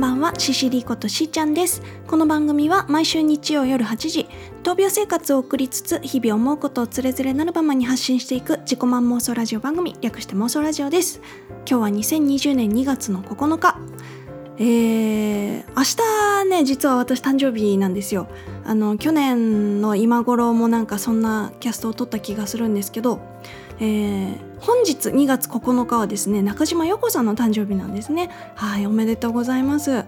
こんばんはシシリことしーちゃんです。この番組は毎週日曜夜8時闘病生活を送りつつ日々思うことをつれづれなるままに発信していく自己満妄想ラジオ番組略して妄想ラジオです。今日は2020年2月の9日。えー、明日ね実は私誕生日なんですよ。あの去年の今頃もなんかそんなキャストを撮った気がするんですけど、えー、本日2月9日はですね中島陽子さんの誕生日なんですね。はいおめでとうございます。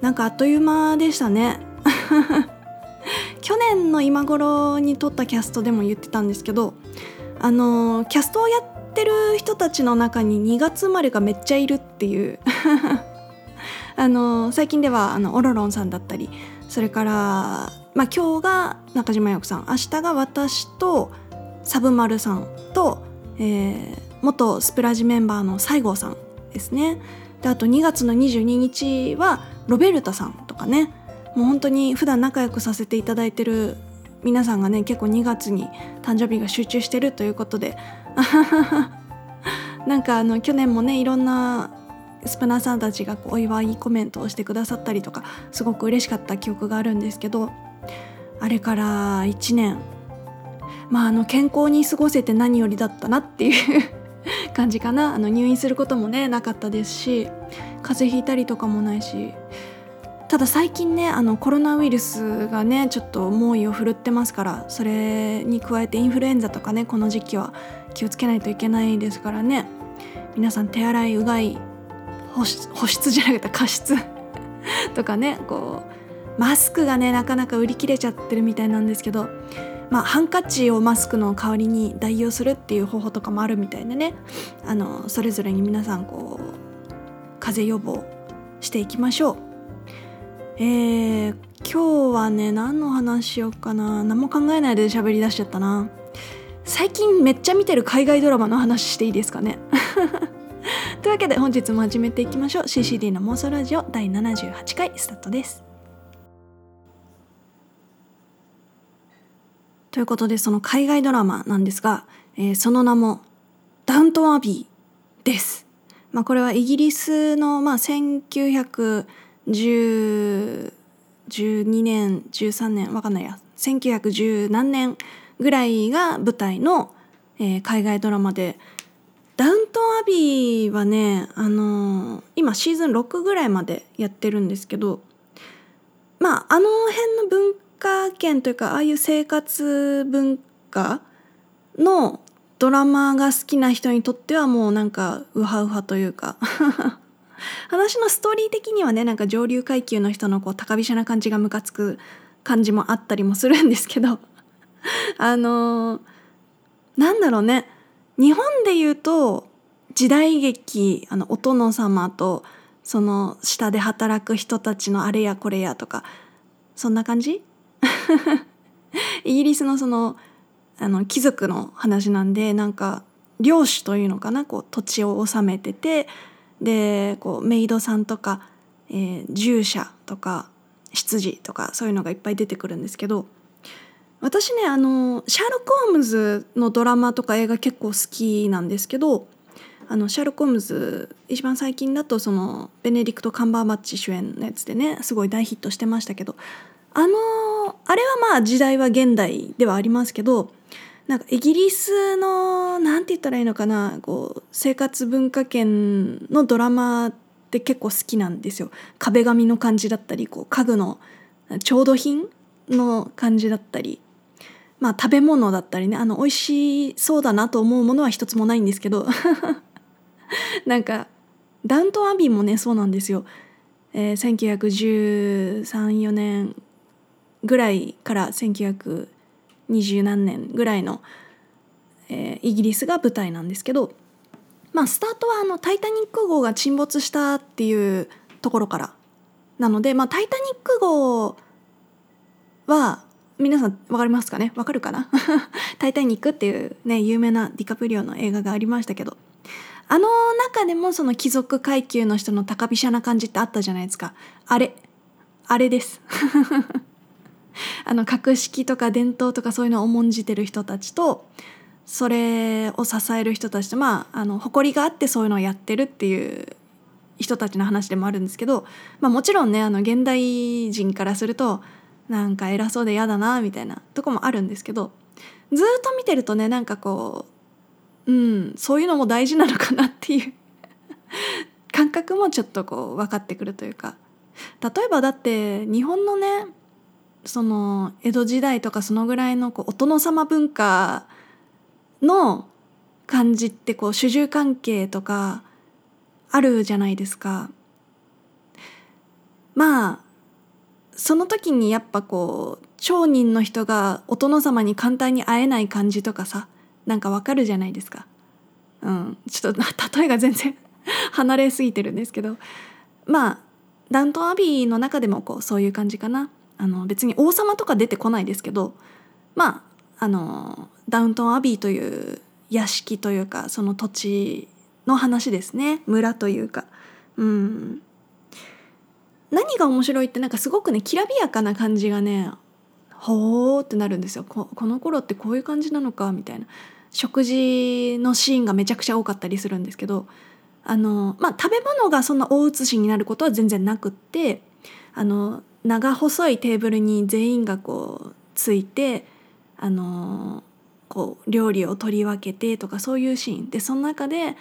なんかあっという間でしたね。去年の今頃に撮ったキャストでも言ってたんですけどあのキャストをやってる人たちの中に2月生まれがめっちゃいるっていう。あの最近ではあのオロロンさんだったりそれから、まあ、今日が中島陽子さん明日が私とサブマルさんと、えー、元スプラジメンバーの西郷さんですね。であと2月の22日はロベルタさんとかね。もう本当に普段仲良くさせていただいてる皆さんがね結構2月に誕生日が集中してるということで。なんかあの去年もねいろんなスプナーさんたちがお祝いコメントをしてくださったりとかすごく嬉しかった記憶があるんですけどあれから1年まああの健康に過ごせて何よりだったなっていう 感じかな。あの入院することもねなかったですし風邪ひいたりとかもないし。ただ最近ねあのコロナウイルスがねちょっと猛威を振るってますからそれに加えてインフルエンザとかねこの時期は気をつけないといけないですからね。皆さん手洗いうがい 保湿じゃなくて加湿 とかねこうマスクがねなかなか売り切れちゃってるみたいなんですけどまあ、ハンカチをマスクの代わりに代用するっていう方法とかもあるみたいでね。あのそれぞれに皆さんこう風邪予防していきましょう。えー、今日はね何の話しようかな。何も考えないで喋り出しちゃったな。最近めっちゃ見てる海外ドラマの話していいですかね。というわけで本日も始めていきましょう。CCD の妄想ラジオ第78回スタートです。ということでその海外ドラマなんですが、えー、その名もダウントンアビーです。まあ、これはイギリスの、まあ、1912年13年わかんないや1910何年ぐらいが舞台の、えー、海外ドラマでダウントンアビーはね、あのー、今シーズン6ぐらいまでやってるんですけど、まあ、あの辺の文化圏というか、ああいう生活文化のドラマが好きな人にとってはもうなんかウハウハというか。話のストーリー的にはね、なんか上流階級の人のこう高飛車な感じがムカつく感じもあったりもするんですけど。あのー、なんだろうね、日本で言うと時代劇あのお殿様とその下で働く人たちのあれやこれやとかそんな感じ？イギリスのそのあの貴族の話なんでなんか領主というのかなこう土地を治めててでこうメイドさんとか、えー、従者とか執事とかそういうのがいっぱい出てくるんですけど私ねあのシャーロック・ホームズのドラマとか映画結構好きなんですけどあのシャーロック・ホームズ一番最近だとそのベネディクト・カンバーバッチ主演のやつでねすごい大ヒットしてましたけどあのあれはまあ時代は現代ではありますけどなんかイギリスのなんて言ったらいいのかなこう生活文化圏のドラマって結構好きなんですよ。壁紙の感じだったりこう家具の調度品の感じだったりまあ食べ物だったりねあの美味しそうだなと思うものは一つもないんですけど なんかダウントンアビーもねそうなんですよ、えー、1913,4年ぐらいから1920何年ぐらいの、えー、イギリスが舞台なんですけどまあスタートはあの「タイタニック号」が沈没したっていうところからなので、まあ、タイタニック号は皆さん分かりますかね？分かるかな？タイタニックっていうね有名なディカプリオの映画がありましたけどあの中でもその貴族階級の人の高飛車な感じってあったじゃないですか。あれ。あれです。あの格式とか伝統とかそういうのを重んじてる人たちとそれを支える人たちとまああの誇りがあってそういうのをやってるっていう人たちの話でもあるんですけど、まあ、もちろんねあの現代人からするとなんか偉そうで嫌だなみたいなとこもあるんですけどずっと見てるとねなんかこううんそういうのも大事なのかなっていう 感覚もちょっとこう分かってくるというか。例えばだって日本のねその江戸時代とかそのぐらいのこうお殿様文化の感じってこう主従関係とかあるじゃないですか。まあその時にやっぱこう町人の人がお殿様に簡単に会えない感じとかさなんかわかるじゃないですか。うん、ちょっと例えが全然離れすぎてるんですけどまあダウントンアビーの中でもこうそういう感じかな。あの別に王様とか出てこないですけどまああのダウントンアビーという屋敷というかその土地の話ですね。村というか。うん。何が面白いってなんかすごくねきらびやかな感じがねほーってなるんですよ。ここの頃ってこういう感じなのかみたいな。食事のシーンがめちゃくちゃ多かったりするんですけどあのまあ食べ物がそんな大写しになることは全然なくってあの長細いテーブルに全員がこうついてあのこう料理を取り分けてとかそういうシーン。でその中で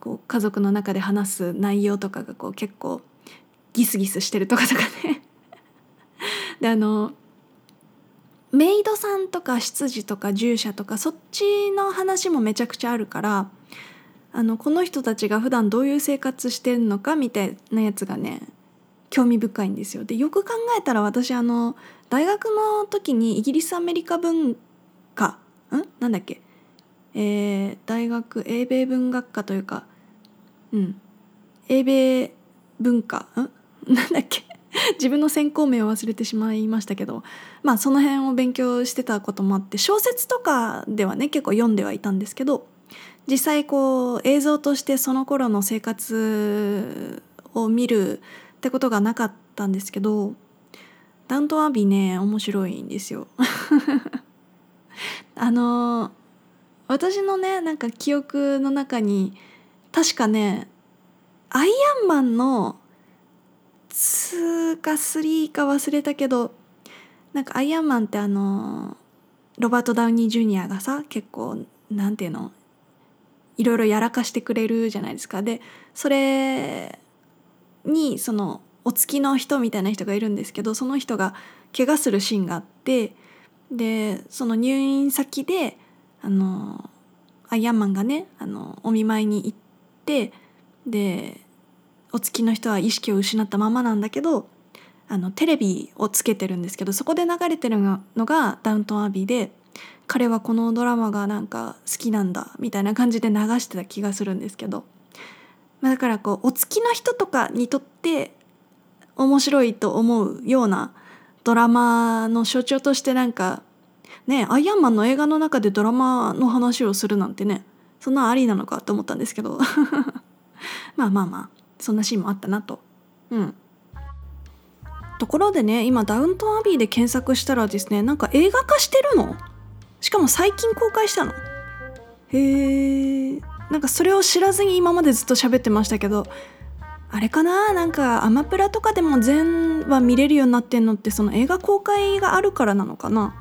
こう家族の中で話す内容とかがこう結構ギスギスしてるとかとかね。であのメイドさんとか執事とか従者とかそっちの話もめちゃくちゃあるからあのこの人たちが普段どういう生活してるのかみたいなやつがね興味深いんですよ。でよく考えたら私あの大学の時にイギリスアメリカ文化ん？なんだっけ？えー、大学英米文学科というかうん。英米文化ん？なんだっけ？自分の専攻名を忘れてしまいましたけどまあその辺を勉強してたこともあって小説とかではね結構読んではいたんですけど実際こう映像としてその頃の生活を見るってことがなかったんですけどダントンアビーね面白いんですよ。あの私のねなんか記憶の中に確かねアイアンマンの2か3か忘れたけどなんかアイアンマンってあのロバート・ダウニー・ジュニアがさ結構なんていうのいろいろやらかしてくれるじゃないですか。でそれにそのお付きの人みたいな人がいるんですけどその人が怪我するシーンがあってでその入院先であのアイアンマンがねあのお見舞いに行ってでお付きの人は意識を失ったままなんだけどあのテレビをつけてるんですけどそこで流れてるのがダウントンアビーで彼はこのドラマがなんか好きなんだみたいな感じで流してた気がするんですけど。まあ、だからこうお付きの人とかにとって面白いと思うようなドラマの象徴としてなんかねアイアンマンの映画の中でドラマの話をするなんてねそんなありなのかと思ったんですけど。まあまあまあそんなシーンもあったなと。うん。ところでね今ダウントンアビーで検索したらですねなんか映画化してるの？しかも最近公開したの。へえなんかそれを知らずに今までずっと喋ってましたけどあれかな？なんかアマプラとかでも全話見れるようになってんのってその映画公開があるからなのかな？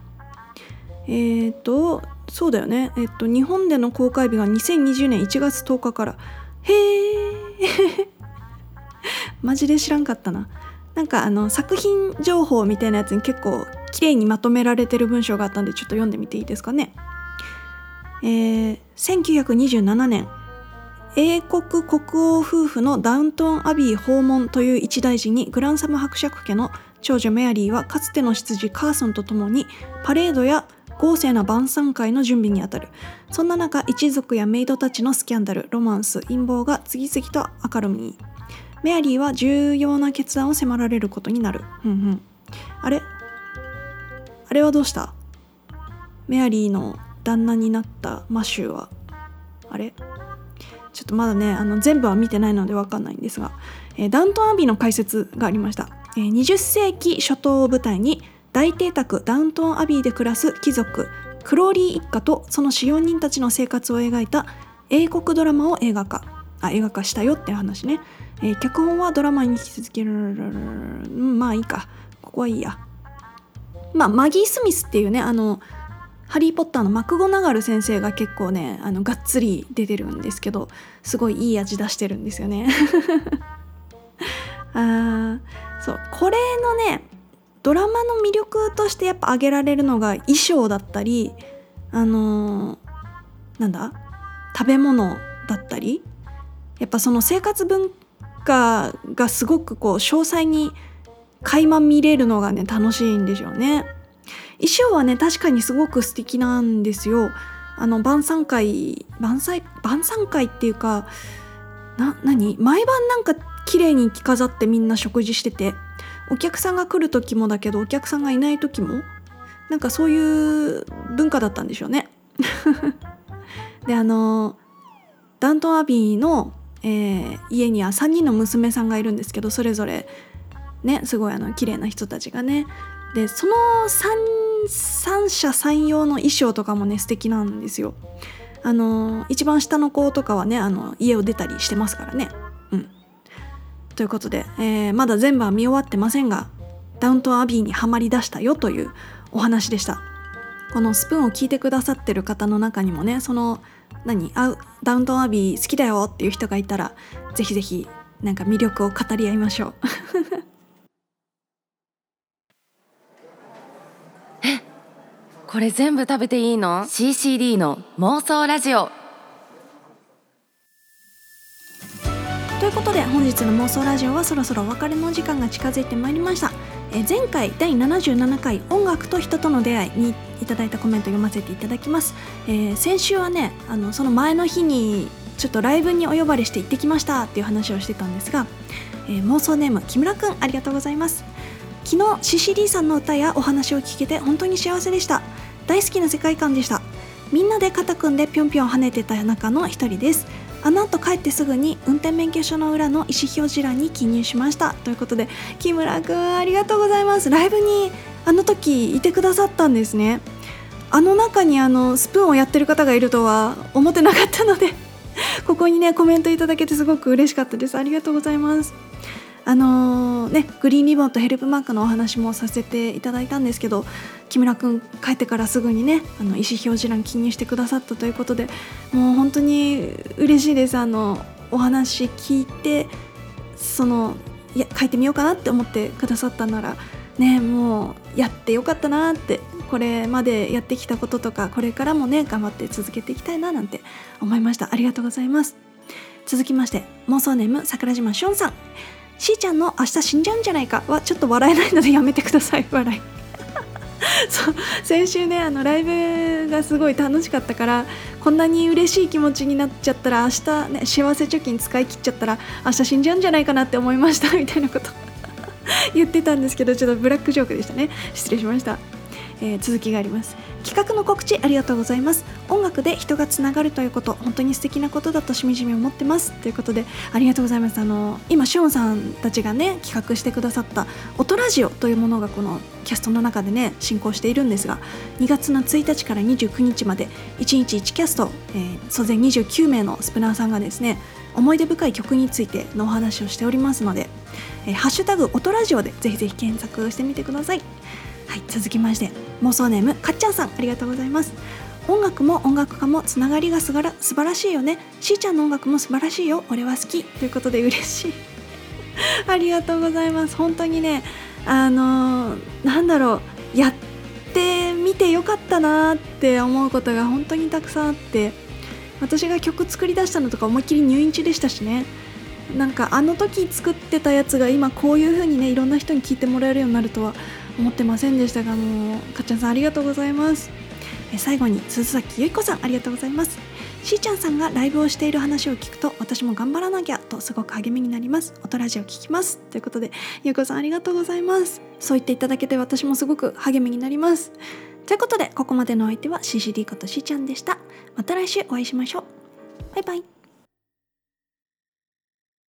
えーとそうだよね。えっと日本での公開日が2020年1月10日から。へえ マジで知らんかったな。なんかあの作品情報みたいなやつに結構綺麗にまとめられてる文章があったんでちょっと読んでみていいですかね？えー、1927年英国国王夫婦のダウントンアビー訪問という一大事にグランサム伯爵家の長女メアリーはかつての執事カーソンと共にパレードや豪勢な晩餐会の準備にあたる。そんな中一族やメイドたちのスキャンダルロマンス陰謀が次々と明るみ。にメアリーは重要な決断を迫られることになる。ふんふん。あれ？あれはどうした？メアリーの旦那になったマシューはあれ？ちょっとまだねあの全部は見てないので分かんないんですが、えー、ダウントンアビーの解説がありました、えー、20世紀初頭を舞台に大邸宅ダウントンアビーで暮らす貴族クローリー一家とその使用人たちの生活を描いた英国ドラマを映画化。あ映画化したよって話ね、えー、脚本はドラマに引き続きうんまあいいか。ここはいいや。まあマギー・スミスっていうねあのハリー・ポッターのマクゴナガル先生が結構ねあのがっつり出てるんですけどすごいいい味出してるんですよね あそうこれのねドラマの魅力としてやっぱ挙げられるのが衣装だったりあのー、なんだ食べ物だったりやっぱその生活文化がすごくこう詳細に垣間見れるのがね楽しいんでしょうね。衣装はね確かにすごく素敵なんですよ。あの晩餐会晩餐晩餐会っていうかな何？毎晩なんか綺麗に着飾ってみんな食事しててお客さんが来る時もだけどお客さんがいない時もなんかそういう文化だったんでしょうね。であのダントンアビーの、えー、家には3人の娘さんがいるんですけどそれぞれねすごいあの綺麗な人たちがねでその三者三様の衣装とかもね素敵なんですよ。あの一番下の子とかはねあの家を出たりしてますからね。うん、ということで、えー、まだ全部は見終わってませんがダウントンアビーにはまりだしたよというお話でした。このスプーンを聞いてくださってる方の中にもねその何あダウントンアビー好きだよっていう人がいたらぜひぜひなんか魅力を語り合いましょうえこれ全部食べていいの ?CCD の妄想ラジオ。ということで本日の妄想ラジオはそろそろお別れの時間が近づいてまいりました。え前回第77回音楽と人との出会いにいただいたコメント読ませていただきます、えー、先週はねあのその前の日にちょっとライブにお呼ばれして行ってきましたっていう話をしてたんですが、えー、妄想ネーム木村くんありがとうございます。昨日シシリーさんの歌やお話を聞けて本当に幸せでした大好きな世界観でした。みんなで肩組んでぴょんぴょん跳ねてた中の一人です。あの後帰ってすぐに運転免許証の裏の意思表示欄に記入しました。ということで木村くんありがとうございます。ライブにあの時いてくださったんですね。あの中にあのスプーンをやってる方がいるとは思ってなかったのでここにねコメントいただけてすごく嬉しかったです。ありがとうございます。あのー、ねグリーンリボンとヘルプマークのお話もさせていただいたんですけど木村くん帰ってからすぐにねあの意思表示欄記入してくださったということでもう本当に嬉しいです。あのお話聞いてそのいや書いてみようかなって思ってくださったならねもうやってよかったなってこれまでやってきたこととかこれからもね頑張って続けていきたいななんて思いました。ありがとうございます。続きまして妄想ネーム桜島しおんさん。しーちゃんの明日死んじゃうんじゃないかはちょっと笑えないのでやめてください。笑い。そう。先週ねあのライブがすごい楽しかったからこんなに嬉しい気持ちになっちゃったら明日ね幸せ貯金使い切っちゃったら明日死んじゃうんじゃないかなって思いましたみたいなこと。言ってたんですけどちょっとブラックジョークでしたね。失礼しました。えー、続きがあります。企画の告知ありがとうございます。音楽で人がつながるということ本当に素敵なことだとしみじみ思ってます。ということでありがとうございます。あの今しおんさんたちがね企画してくださった音ラジオというものがこのキャストの中でね進行しているんですが2月の1日から29日まで1日1キャスト、えー、総勢29名のスプナーさんがですね思い出深い曲についてのお話をしておりますので、えー、ハッシュタグ音ラジオでぜひぜひ検索してみてください。はい続きまして妄想ネームかっちゃんさんありがとうございます。音楽も音楽家もつながりがすがら素晴らしいよね。しーちゃんの音楽も素晴らしいよ。俺は好き。ということで嬉しい。ありがとうございます。本当にねあのー、なんだろう。やってみてよかったなって思うことが本当にたくさんあって。私が曲作り出したのとか思いっきり入院中でしたしね。なんかあの時作ってたやつが今こういう風にねいろんな人に聞いてもらえるようになるとは思ってませんでしたがもうかっちゃんさんありがとうございます。最後に鈴崎ゆい子さんありがとうございます。しーちゃんさんがライブをしている話を聞くと私も頑張らなきゃとすごく励みになります。音ラジオ聞きます。ということでゆいこさんありがとうございます。そう言っていただけて私もすごく励みになります。ということでここまでのお相手は CCD ことしーちゃんでした。また来週お会いしましょう。バイバイ。